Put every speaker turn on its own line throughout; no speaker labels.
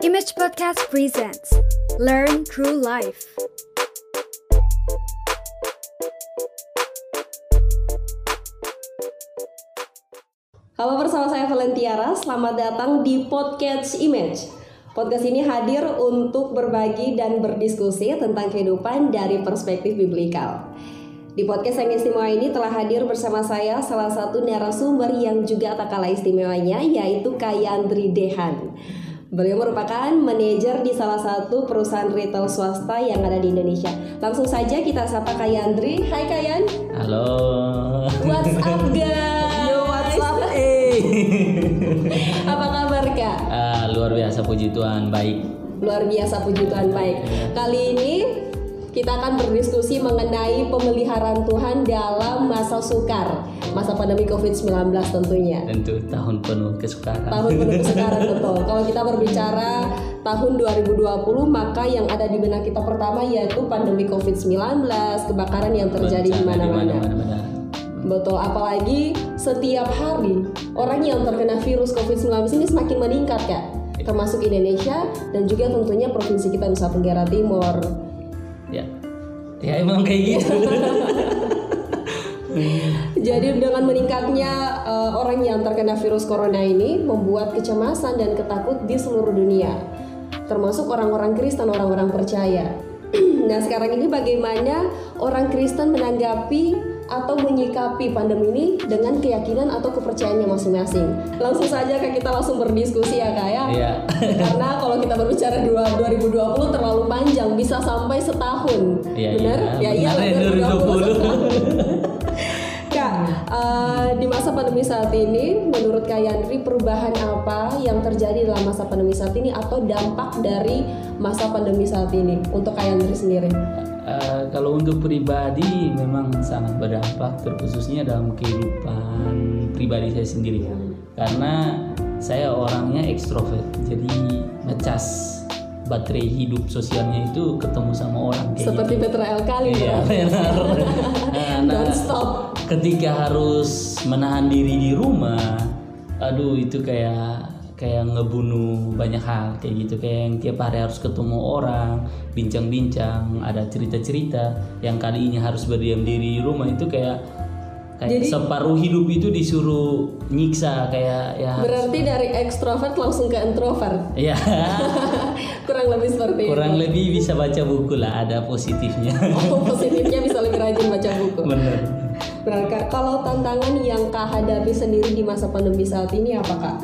Image Podcast presents Learn True Life.
Halo bersama saya Valentiara, selamat datang di Podcast Image. Podcast ini hadir untuk berbagi dan berdiskusi tentang kehidupan dari perspektif biblikal. Di podcast yang istimewa ini telah hadir bersama saya salah satu narasumber yang juga tak kalah istimewanya yaitu Kayandri Dehan. Beliau merupakan manajer di salah satu perusahaan retail swasta yang ada di Indonesia. Langsung saja kita sapa Kayandri. Hai Kayan.
Halo.
What's up guys?
Yo, what's up? Eh.
Apa kabar Kak?
Ah, luar biasa puji Tuhan, baik.
Luar biasa puji Tuhan baik. Kali ini kita akan berdiskusi mengenai pemeliharaan Tuhan dalam masa sukar, masa pandemi COVID-19 tentunya.
Tentu tahun penuh kesukaran.
Tahun penuh sekarang betul. Kalau kita berbicara tahun 2020 maka yang ada di benak kita pertama yaitu pandemi COVID-19, kebakaran yang terjadi di mana-mana. Betul, apalagi setiap hari orang yang terkena virus COVID-19 ini semakin meningkat ya, termasuk Indonesia dan juga tentunya provinsi kita Nusa Tenggara Timur.
Ya. Ya emang kayak gitu.
Jadi dengan meningkatnya eh, orang yang terkena virus corona ini membuat kecemasan dan ketakut di seluruh dunia, termasuk orang-orang Kristen, orang-orang percaya. nah sekarang ini bagaimana orang Kristen menanggapi atau menyikapi pandemi ini dengan keyakinan atau kepercayaannya masing-masing. Langsung saja Kak, kita langsung berdiskusi ya kak ya.
Iya.
Karena kalau kita berbicara dua- 2020 terlalu panjang, bisa sampai setahun.
Iya,
Benar?
iya.
Ya
Benar ya,
2020. Kak, eh, di masa pandemi saat ini, menurut Kak Yandri, perubahan apa yang terjadi dalam masa pandemi saat ini atau dampak dari masa pandemi saat ini untuk Kak Yandri sendiri?
Eh, kalau untuk pribadi memang sangat berdampak terkhususnya dalam kehidupan pribadi saya sendiri karena saya orangnya ekstrovert jadi ngecas baterai hidup sosialnya itu ketemu sama orang kayak
Seperti
gitu.
Petra El Kali
Iya,
ya.
benar. Nah, nah,
Don't stop.
ketika harus menahan diri di rumah aduh itu kayak kayak ngebunuh banyak hal kayak gitu kayak yang tiap hari harus ketemu orang bincang-bincang ada cerita-cerita yang kali ini harus berdiam diri di rumah itu kayak kayak
Jadi-
separuh hidup itu disuruh nyiksa kayak ya
Berarti dari ekstrovert langsung ke introvert.
ya
Kurang lebih seperti
kurang
itu.
lebih bisa baca buku lah ada positifnya
Oh, positifnya bisa lebih rajin baca buku. Benar Kak. Kalau tantangan yang Kak hadapi sendiri di masa pandemi saat ini apa Kak?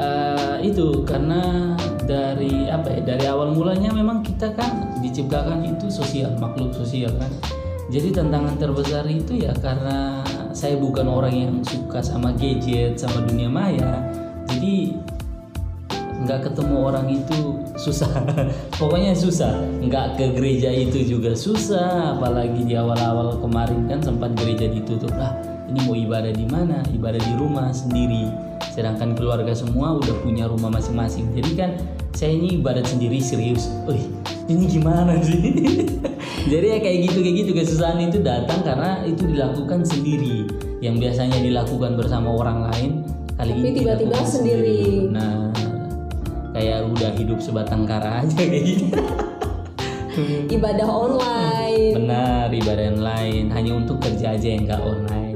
Eh, itu karena dari apa ya dari awal mulanya memang kita kan diciptakan itu sosial makhluk sosial kan. Jadi tantangan terbesar itu ya karena saya bukan orang yang suka sama gadget sama dunia maya. Jadi nggak ketemu orang itu susah. Pokoknya susah. Nggak ke gereja itu juga susah. Apalagi di awal-awal kemarin kan sempat gereja ditutup. Lah ini mau ibadah di mana? Ibadah di rumah sendiri. Sedangkan keluarga semua udah punya rumah masing-masing. Jadi kan saya ini ibadat sendiri serius. Wih, ini gimana sih? Jadi ya kayak gitu kayak gitu. Kesusahan itu datang karena itu dilakukan sendiri. Yang biasanya dilakukan bersama orang lain kali
Tapi
ini
tiba-tiba
dilakukan
sendiri.
nah kayak udah hidup sebatang kara aja kayak gitu.
Ibadah online.
benar ibadah lain. Hanya untuk kerja aja yang nggak online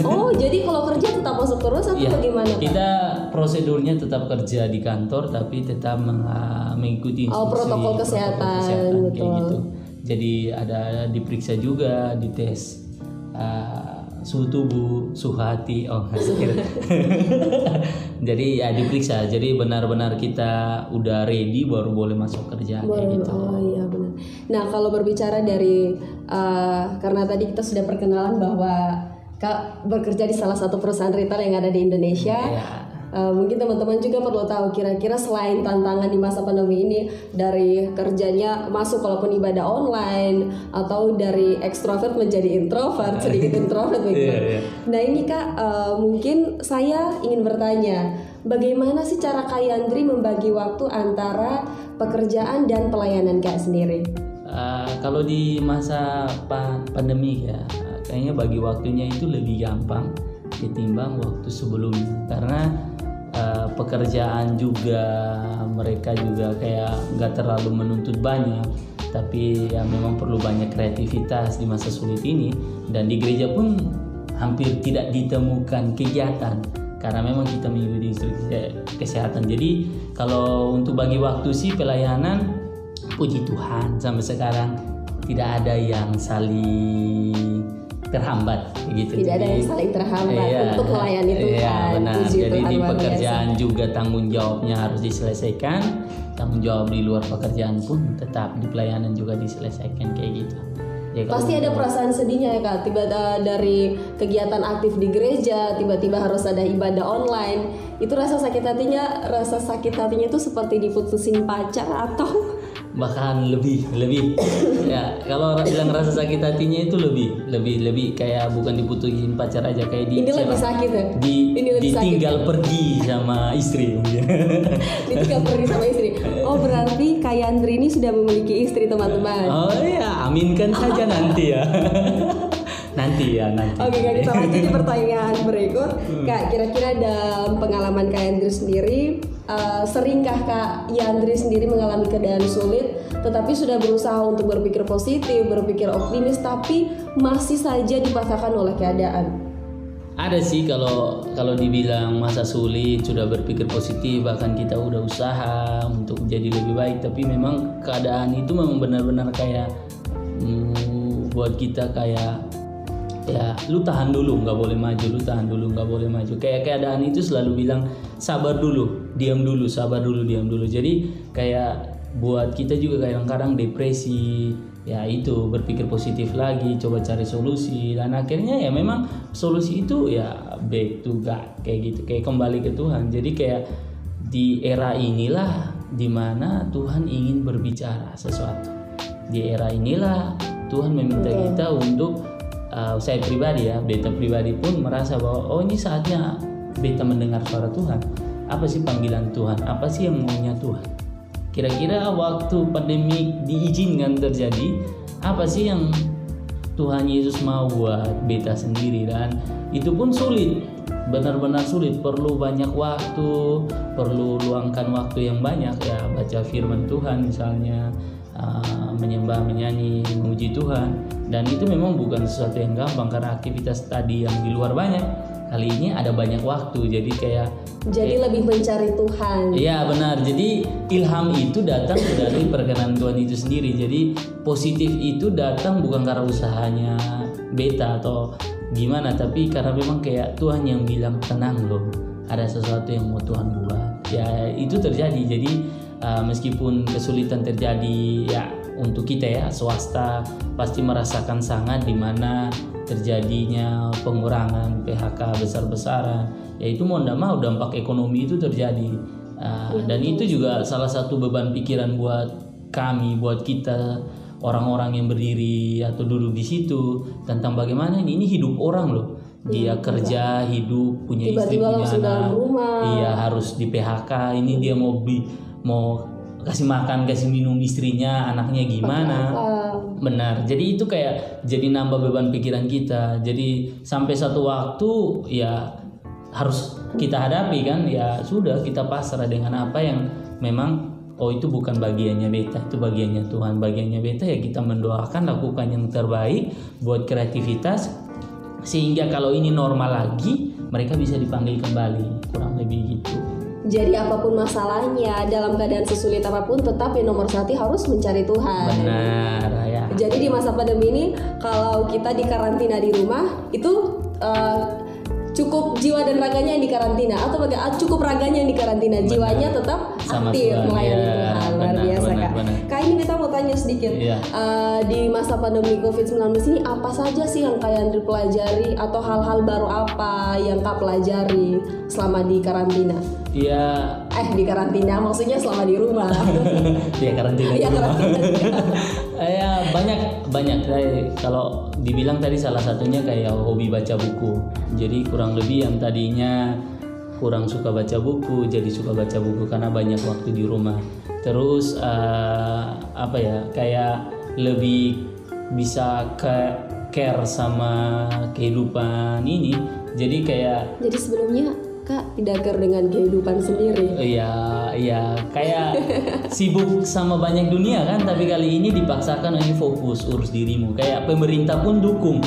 Oh, jadi kalau kerja tetap masuk terus atau
Iya,
bagaimana Kak?
kita prosedurnya tetap kerja di kantor tapi tetap meng- mengikuti
Oh, protokol kesehatan,
kayak
betul.
gitu. Jadi ada diperiksa juga, dites uh, suhu tubuh, suhu hati, oh jadi ya diperiksa. Jadi benar-benar kita udah ready baru boleh masuk kerja kayak
Boleh.
gitu.
Oh iya benar. Nah kalau berbicara dari uh, karena tadi kita sudah perkenalan bahwa kak bekerja di salah satu perusahaan retail yang ada di Indonesia.
Ya.
Uh, mungkin teman-teman juga perlu tahu kira-kira selain tantangan di masa pandemi ini dari kerjanya masuk walaupun ibadah online atau dari ekstrovert menjadi introvert sedikit introvert begitu.
Iya, iya.
Nah ini kak uh, mungkin saya ingin bertanya bagaimana sih cara Kak Yandri membagi waktu antara pekerjaan dan pelayanan kak sendiri?
Uh, kalau di masa pa- pandemi ya kayaknya bagi waktunya itu lebih gampang ketimbang waktu sebelumnya. Karena eh, pekerjaan juga mereka juga kayak nggak terlalu menuntut banyak tapi ya memang perlu banyak kreativitas di masa sulit ini. Dan di gereja pun hampir tidak ditemukan kegiatan karena memang kita mengikuti instruksi kesehatan. Jadi kalau untuk bagi waktu sih pelayanan puji Tuhan sampai sekarang tidak ada yang saling terhambat gitu.
Tidak ada yang saling terhambat
Iya,
untuk melayani Tuhan.
Iya benar.
Puji
Jadi
Tuhan,
di
biasa.
pekerjaan juga tanggung jawabnya harus diselesaikan. Tanggung jawab di luar pekerjaan pun tetap di pelayanan juga diselesaikan kayak gitu. Ya,
Pasti ada perasaan sedihnya ya kak, tiba dari kegiatan aktif di gereja, tiba-tiba harus ada ibadah online. Itu rasa sakit hatinya, rasa sakit hatinya itu seperti diputusin pacar atau
bahkan lebih lebih ya kalau orang bilang rasa sakit hatinya itu lebih lebih lebih kayak bukan diputusin pacar aja kayak di
ini lebih sakit ya?
di
ini lebih sakit.
ditinggal pergi sama istri.
Ditinggal pergi sama istri. Oh berarti Kak Yandri ini sudah memiliki istri teman-teman.
oh iya aminkan saja nanti ya nanti ya nanti.
Oke kak kita lanjut di pertanyaan berikut.
Hmm.
Kak kira-kira dalam pengalaman Kak Yandri sendiri eh, Seringkah Kak Yandri sendiri mengalami keadaan sulit Tetapi sudah berusaha untuk berpikir positif, berpikir optimis Tapi masih saja dipaksakan oleh keadaan?
Ada sih kalau kalau dibilang masa sulit sudah berpikir positif bahkan kita udah usaha untuk jadi lebih baik tapi memang keadaan itu memang benar-benar kayak mm, buat kita kayak ya lu tahan dulu nggak boleh maju lu tahan dulu nggak boleh maju. Kayak keadaan itu selalu bilang sabar dulu diam dulu sabar dulu diam dulu. Jadi kayak buat kita juga kadang-kadang depresi ya itu berpikir positif lagi coba cari solusi. Dan akhirnya ya memang solusi itu ya back to God kayak gitu kayak kembali ke Tuhan. Jadi kayak di era inilah di mana Tuhan ingin berbicara sesuatu. Di era inilah Tuhan meminta kita untuk uh, saya pribadi ya beta pribadi pun merasa bahwa oh ini saatnya beta mendengar suara Tuhan. Apa sih panggilan Tuhan? Apa sih yang maunya Tuhan? Kira-kira waktu pandemi diizinkan terjadi apa sih yang Tuhan Yesus mau buat beta sendiri? Dan itu pun sulit benar-benar sulit. Perlu banyak waktu perlu luangkan waktu yang banyak. Ya baca firman Tuhan misalnya uh, menyembah menyanyi memuji Tuhan dan itu memang bukan sesuatu yang gampang karena aktivitas tadi yang di luar banyak kali ini ada banyak waktu jadi kayak
Jadi lebih mencari Tuhan
Iya benar. Jadi ilham itu datang dari perkenan Tuhan itu sendiri. Jadi positif itu datang bukan karena usahanya beta atau gimana, tapi karena memang kayak Tuhan yang bilang tenang loh. Ada sesuatu yang mau Tuhan buat. Ya itu terjadi. Jadi uh, meskipun kesulitan terjadi ya untuk kita ya swasta pasti merasakan sangat di mana terjadinya pengurangan PHK besar-besaran. Yaitu mau tidak mau dampak ekonomi itu terjadi. Uh, dan itu juga salah satu beban pikiran buat kami buat kita orang-orang yang berdiri atau duduk di situ tentang bagaimana ini, ini hidup orang loh. Dia kerja hidup punya istri
Tiba-tiba
punya
langsung dalam
anak
rumah.
iya harus di PHK ini dia mau bi mau kasih makan kasih minum istrinya anaknya gimana Benar. Jadi itu kayak jadi nambah beban pikiran kita. Jadi sampai satu waktu ya harus kita hadapi kan. Ya sudah kita pasrah dengan apa yang memang oh itu bukan bagiannya beta, itu bagiannya Tuhan. Bagiannya beta ya kita mendoakan lakukan yang terbaik buat kreativitas sehingga kalau ini normal lagi mereka bisa dipanggil kembali. Kurang lebih gitu.
Jadi apa pun masalahnya dalam keadaan sesulit apa pun tetap yang nomor satu harus mencari Tuhan
Benar ya.
Jadi di masa pandemi ini kalau kita di karantina di rumah itu eh, cukup jiwa dan raganya yang di karantina atau baga- ah, cukup raganya yang di karantina, jiwanya tetap
Sama
aktif melayani
ya.
Tuhan. Luar
Benar,
biasa
benar,
Kak.
benar.
Kak ini kita mau tanya sedikit.
Iya.
Eh, di masa pandemi Covid-19 ini apa saja sih yang Yandri pelajari atau hal-hal baru apa yang Kak pelajari selama di karantina?
Ya
Eh di karantina maksudnya selama di rumah.
ya karantina di
Iya,
rumah.
karantina.
ya banyak banyak Saya- kalau dibilang tadi salah satunya kayak hobi baca buku jadi kurang lebih yang tadinya kurang suka baca buku jadi suka baca buku karena banyak waktu di rumah terus eh, apa ya kayak lebih bisa ke care sama kehidupan ini jadi kayak
Jadi sebelumnya kak tidak dengan kehidupan sendiri
Iya, iya, kayak sibuk sama banyak dunia kan, tapi kali ini dipaksakan ini fokus urus dirimu. Kayak pemerintah pun dukung.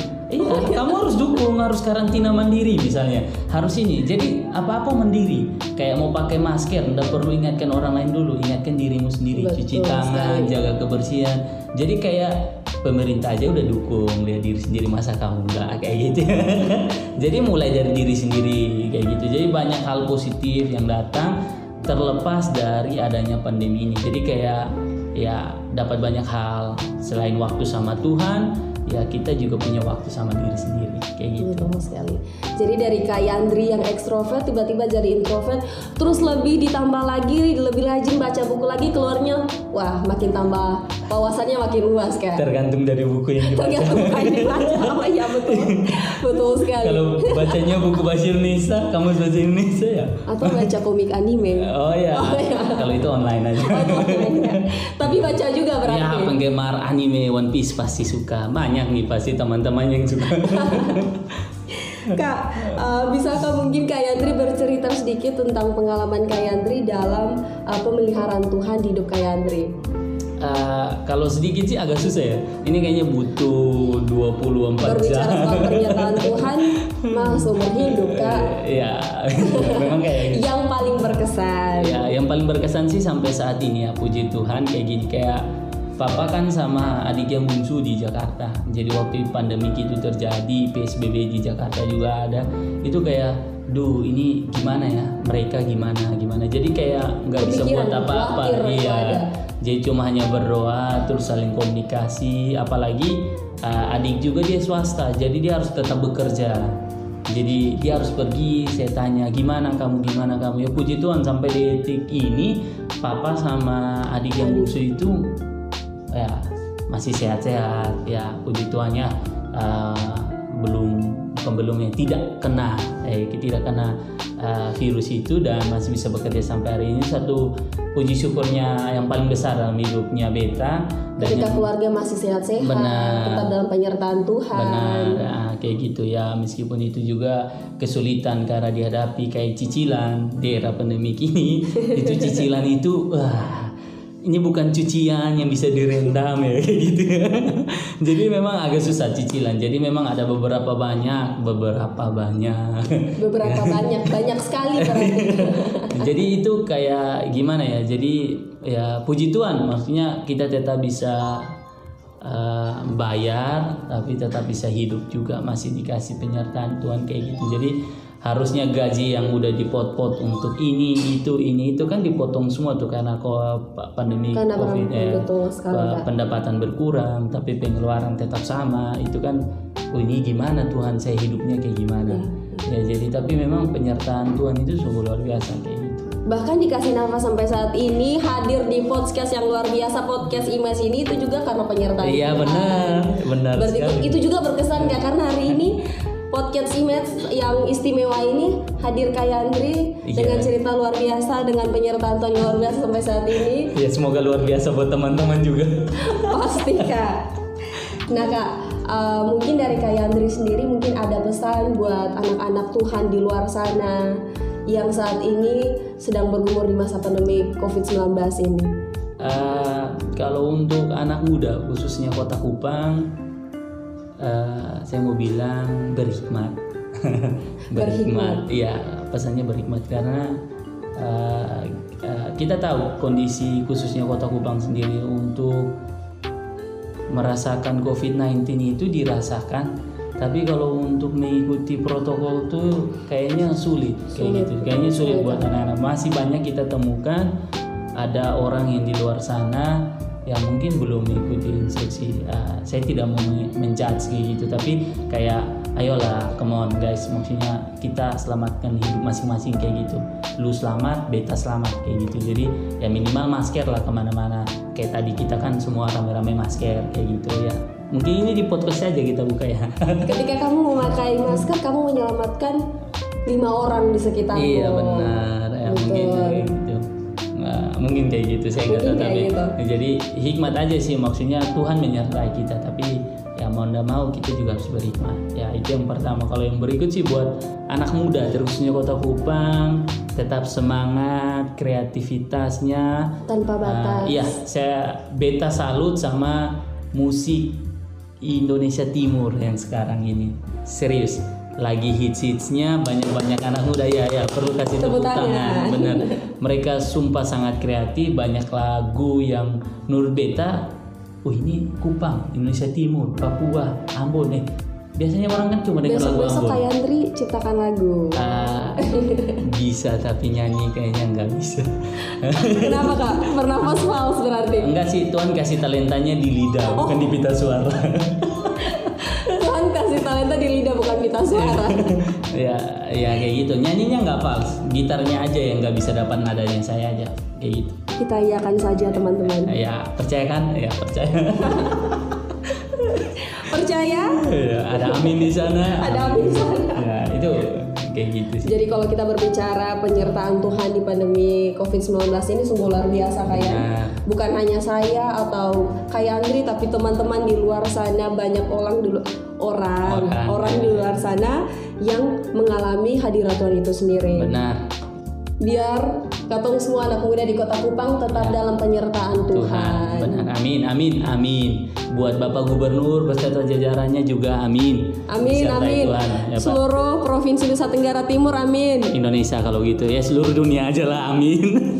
Dukung, harus karantina mandiri misalnya. Harus ini. Jadi apa-apa mandiri. Kayak mau pakai masker, nggak perlu ingatkan orang lain dulu, ingatkan dirimu sendiri.
Betul
Cuci tangan, jaga kebersihan. Jadi kayak pemerintah aja udah dukung lihat diri sendiri masa kamu enggak kayak gitu jadi mulai dari diri sendiri kayak gitu jadi banyak hal positif yang datang terlepas dari adanya pandemi ini jadi kayak ya dapat banyak hal selain waktu sama Tuhan ya kita juga punya waktu sama diri sendiri kayak gitu
Betul sekali. Jadi dari Kak Yandri yang ekstrovert tiba-tiba jadi introvert, terus lebih ditambah lagi lebih rajin baca buku lagi keluarnya, wah makin tambah wawasannya makin luas kan.
tergantung dari buku yang dibaca
Tergantung apa yang dibaca. Oh iya betul, betul sekali.
kalau bacanya buku bahasa Indonesia kamu bahasa Indonesia ya
Atau baca komik anime.
oh ya
Oh, iya.
kalau itu online aja
Tapi baca juga berarti.
Ya penggemar anime One Piece pasti suka Banyak nih pasti teman-teman yang suka
Kak, uh, bisakah mungkin Kak Yandri bercerita sedikit tentang pengalaman Kak Yandri dalam uh, pemeliharaan Tuhan di hidup Kak Yandri?
Eh, Kalau sedikit sih agak susah ya Ini kayaknya butuh 24
Berbicara
jam
soal pernyataan Tuhan, mah seumur hidup Kak.
Ya memang kayak gitu
Yang paling berkesan.
Ya yang paling berkesan sih sampai saat ini ya Puji Tuhan kayak gini Kayak Papa kan sama adik yang bungsu di Jakarta. Jadi waktu pandemi itu terjadi PSBB di Jakarta juga ada. Itu kayak Duh ini gimana ya? Mereka gimana? Gimana? Jadi kayak nggak bisa buat apa-apa. Iya.
ada.
Jadi cuma hanya berdoa Terus saling komunikasi. Apalagi uh, adik juga dia swasta Jadi dia harus tetap bekerja. Jadi dia harus pergi saya tanya gimana kamu? Gimana kamu? Ya puji Tuhan sampai detik ini papa sama adik yang bungsu itu ya masih sehat-sehat ya puji Tuhan ya eh, belum bukan belum ya tidak kena eh tidak kena eh, virus itu dan masih bisa bekerja sampai hari ini satu puji syukurnya yang paling besar dalam hidupnya beta dan
Ketika
yang
keluarga masih sehat-sehat,
Benar.
tetap dalam penyertaan Tuhan.
Benar, ah, kayak gitu ya. Meskipun itu juga kesulitan karena dihadapi kayak cicilan di era pandemi ini, itu cicilan itu, wah, ini bukan cucian yang bisa direndam ya kayak gitu. Jadi memang agak susah cicilan. Jadi memang ada beberapa banyak, beberapa banyak.
Beberapa banyak, banyak sekali berarti.
Jadi itu kayak gimana ya? Jadi ya puji Tuhan, maksudnya kita tetap bisa eh, bayar, tapi tetap bisa hidup juga masih dikasih penyertaan Tuhan kayak gitu. Jadi harusnya gaji yang udah dipot-pot untuk ini itu ini itu kan dipotong semua tuh karena kok pandemi
Karena
covid eh,
betul sekali,
pendapatan berkurang tapi pengeluaran tetap sama. Itu kan oh ini gimana Tuhan? Saya hidupnya kayak gimana? Ya jadi tapi memang penyertaan Tuhan itu sungguh luar biasa kayak gitu.
Bahkan dikasih nafas sampai saat ini hadir di podcast yang luar biasa podcast Imas ini itu juga karena penyertaan
iya benar benar
Berarti itu,
sekali.
itu juga berkesan gak karena hari ini podcast Image yang istimewa ini hadir Kak Yandri
Iya.
dengan cerita luar biasa dengan penyertaan yang luar biasa sampai saat ini
ya semoga luar biasa buat teman-teman juga
pasti Kak. Nah Kak, uh, mungkin dari Kak Yandri sendiri mungkin ada pesan buat anak-anak Tuhan di luar sana yang saat ini sedang bergumul di masa pandemi COVID-19 ini.
Eh, kalau untuk anak muda khususnya kota Kupang eh, saya mau bilang berhikmat. Berhikmat iya pesannya berhikmat. Karena eh, eh, kita tahu kondisi khususnya kota Kupang sendiri untuk merasakan COVID-19 itu dirasakan. Tapi kalau untuk mengikuti protokol tuh kayaknya sulit kayak gitu. Kayaknya sulit. buat anak-anak. Masih banyak kita temukan. Ada orang yang di luar sana yang mungkin belum mengikuti instruksi Ah, saya tidak mau men- menjudge kayak gitu. Tapi kayak ayolah come on guys. Maksudnya kita selamatkan hidup masing-masing kayak gitu. Lu selamat beta selamat kayak gitu. Jadi ya minimal masker lah ke mana-mana. Kayak tadi kita kan semua rame-rame masker kayak gitu ya. Mungkin ini di podcast saja kita buka ya.
Ketika kamu memakai masker, kamu menyelamatkan lima orang di sekitarmu.
iya benar. Ya mungkin gitu mungkin kayak gitu saya nggak tahu tapi
gitu.
jadi hikmat aja sih maksudnya Tuhan menyertai kita tapi ya mau ndak mau kita juga harus berhikmah ya itu yang pertama kalau yang berikut sih buat anak muda terkhususnya kota Kupang tetap semangat kreativitasnya
tanpa batas.
Uh, iya, saya beta salut sama musik Indonesia Timur yang sekarang ini. Serius, lagi hits-hitsnya banyak-banyak anak muda ya ya perlu kasih tepuk
tangan.
tangan bener mereka sumpah sangat kreatif banyak lagu yang menurut beta oh ini Kupang Indonesia Timur Papua Ambon nih biasanya orang kan cuma dengar lagu
Besok-besok
Ambon
Kak Yandri ciptakan lagu.
Ah, bisa tapi nyanyi kayaknya nggak bisa
Kenapa kak? Bernafas fals berarti.
enggak sih Tuhan kasih talentanya di lidah bukan di pita suara
Kasih talenta di lidah bukan kita suara.
ya ya kayak gitu nyanyinya nggak fals gitarnya aja yang nggak bisa dapat nadanya saya aja kayak gitu
Kita iakan saja teman-teman.
ya percaya kan ya percaya
Percaya?
Ya, ada amin di sana
Ada amin di sana.
ya itu kayak gitu sih
Jadi kalau kita berbicara penyertaan Tuhan di pandemi COVID-19 ini sungguh luar biasa kayak
Nah.
bukan hanya saya atau kayak Andri tapi teman-teman di luar sana banyak orang di lu- orang
Orang.
orang di luar sana yang mengalami hadirat Tuhan itu sendiri.
benar
Biar katong semua anak muda di Kota Kupang tetap dalam penyertaan
Tuhan
Tuhan.
benar amin amin amin buat Bapak Gubernur beserta jajarannya juga amin
Amin,
Disertai
amin.
Tuhan ya Pak
Seluruh provinsi Nusa Tenggara Timur, amin.
Indonesia kalau gitu ya seluruh dunia aja lah amin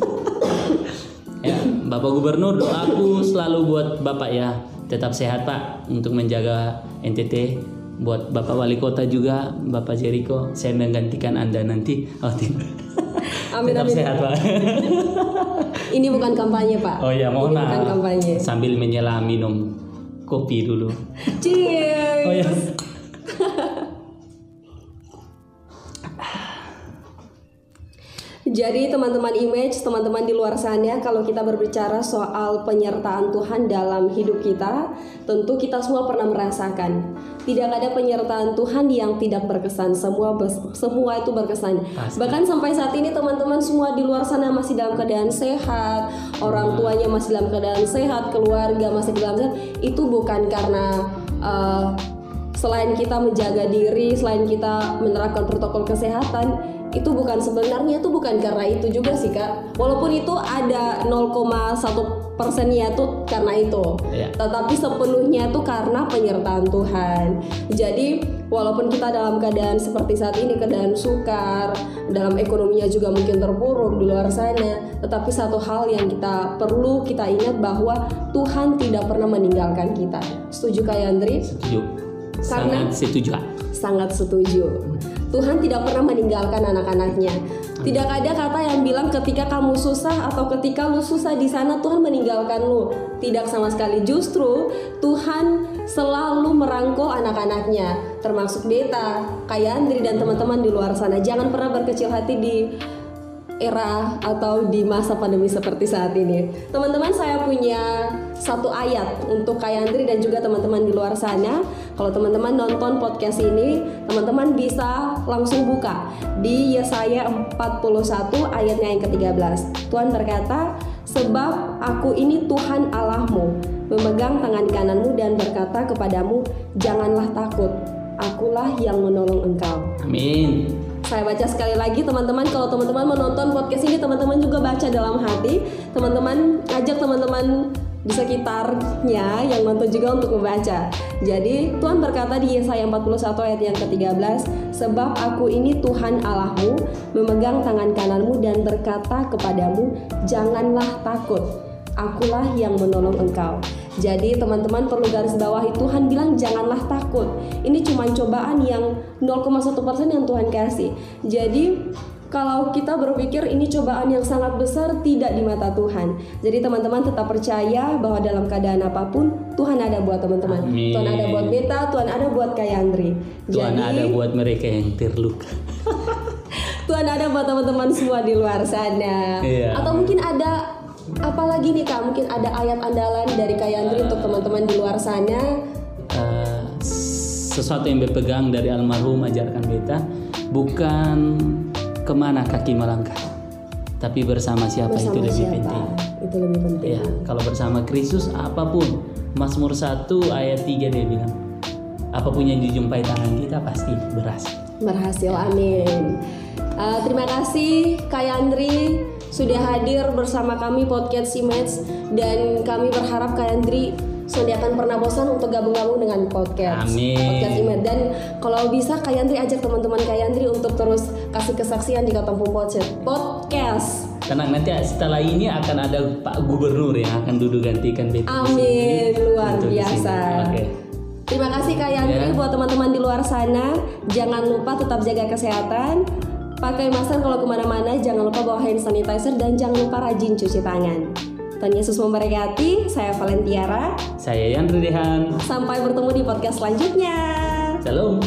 ya Bapak Gubernur doaku selalu buat Bapak ya tetap sehat Pak untuk menjaga NTT buat Bapak Wali Kota juga Bapak Jericho saya menggantikan Anda nanti oh tidak
Amin,
tetap
amin.
sehat Pak
Ini bukan kampanye, Pak.
oh ya mohon
Ini bukan
maaf
kampanye.
sambil menyela minum kopi dulu
Cheers. Jadi teman-teman image, teman-teman di luar sana kalau kita berbicara soal penyertaan Tuhan dalam hidup kita, tentu kita semua pernah merasakan tidak ada penyertaan Tuhan yang tidak berkesan. Semua semua itu berkesan.
Pasti.
Bahkan sampai saat ini teman-teman semua di luar sana masih dalam keadaan sehat, orang tuanya masih dalam keadaan sehat, keluarga masih dalam sehat. Itu bukan karena eh, selain kita menjaga diri, selain kita menerapkan protokol kesehatan, itu bukan sebenarnya itu bukan karena itu juga sih kak. Walaupun itu ada 0,1 persennya tuh karena itu,
Iya.
tetapi sepenuhnya tuh karena penyertaan Tuhan. Jadi walaupun kita dalam keadaan seperti saat ini keadaan sukar, dalam ekonominya juga mungkin terpuruk di luar sana, tetapi satu hal yang kita perlu kita ingat bahwa Tuhan tidak pernah meninggalkan kita. Setuju kak Yandri?
setuju
Karena-
sangat setuju.
Sangat setuju. Tuhan tidak pernah meninggalkan anak-anaknya. Tidak ada kata yang bilang ketika kamu susah atau ketika lu susah di sana Tuhan meninggalkan lu. Tidak sama sekali. Justru Tuhan selalu merangkul anak-anaknya, termasuk Beta, kayak Andri dan teman-teman di luar sana. Jangan pernah berkecil hati di era atau di masa pandemi seperti saat ini. Teman-teman, saya punya satu ayat untuk Kak Yandri dan juga teman-teman di luar sana. Kalau teman-teman nonton podcast ini, teman-teman bisa langsung buka di Yesaya 41 ayatnya yang ke-13. Tuhan berkata, "Sebab aku ini Tuhan Allahmu, memegang tangan kananmu dan berkata kepadamu, janganlah takut. Akulah yang menolong engkau."
amin
Saya baca sekali lagi teman-teman kalau teman-teman menonton podcast ini teman-teman juga baca dalam hati teman-teman ajak teman-teman di sekitarnya yang nonton juga untuk membaca. Jadi Tuhan berkata di Yesaya 41 ayat yang ke-13, sebab aku ini Tuhan Allahmu, memegang tangan kananmu dan berkata kepadamu, janganlah takut. Akulah yang menolong engkau. Jadi teman-teman perlu garis bawahi Tuhan bilang janganlah takut. Ini cuma cobaan yang 0,1% yang Tuhan kasih. Jadi kalau kita berpikir ini cobaan yang sangat besar tidak di mata Tuhan. Jadi teman-teman tetap percaya bahwa dalam keadaan apa pun Tuhan ada buat teman-teman.
Amin.
Tuhan ada buat Beta, Tuhan ada buat Kayandri.
Tuhan
Jadi
ada buat mereka yang terluka
Tuhan ada buat teman-teman semua di luar sana.
Iya.
Atau mungkin ada apalagi nih Kak, mungkin ada ayat andalan dari Kak Yandri untuk teman-teman di luar sana.
Eh, sesuatu yang berpegang dari almarhum ajarkan beta bukan ke mana kaki melangkah tapi bersama siapa
bersama
itu lebih
siapa?
penting
Itu lebih penting.
ya kalau bersama Kristus apa pun Mazmur 1 ayat 3 dia bilang apa pun yang dijumpai tangan kita pasti berhasil.
Berhasil, amin. Uh, terima kasih Kak Yandri sudah hadir bersama kami podcast Image dan kami berharap Kak Yandri sudah akan pernah bosan untuk gabung-gabung dengan podcast
Amin.
podcast Image dan kalau bisa Kak Yandri ajak teman-teman Kak Yandri untuk terus kasih kesaksian di Kampung Podcast podcast
Tenang nanti setelah ini akan ada Pak Gubernur yang akan duduk gantikan Betty. di
Amin, luar biasa.
Oke.
Terima kasih Kak Yandri
Ya.
buat teman-teman di luar sana. Jangan lupa tetap jaga kesehatan. Pakai masker kalau ke mana-mana. Jangan lupa bawa hand sanitizer dan jangan lupa rajin cuci tangan. Tuhan Yesus memberkati. Saya Valentiara.
Saya Yandri Dehan.
Sampai bertemu di podcast selanjutnya.
Salam.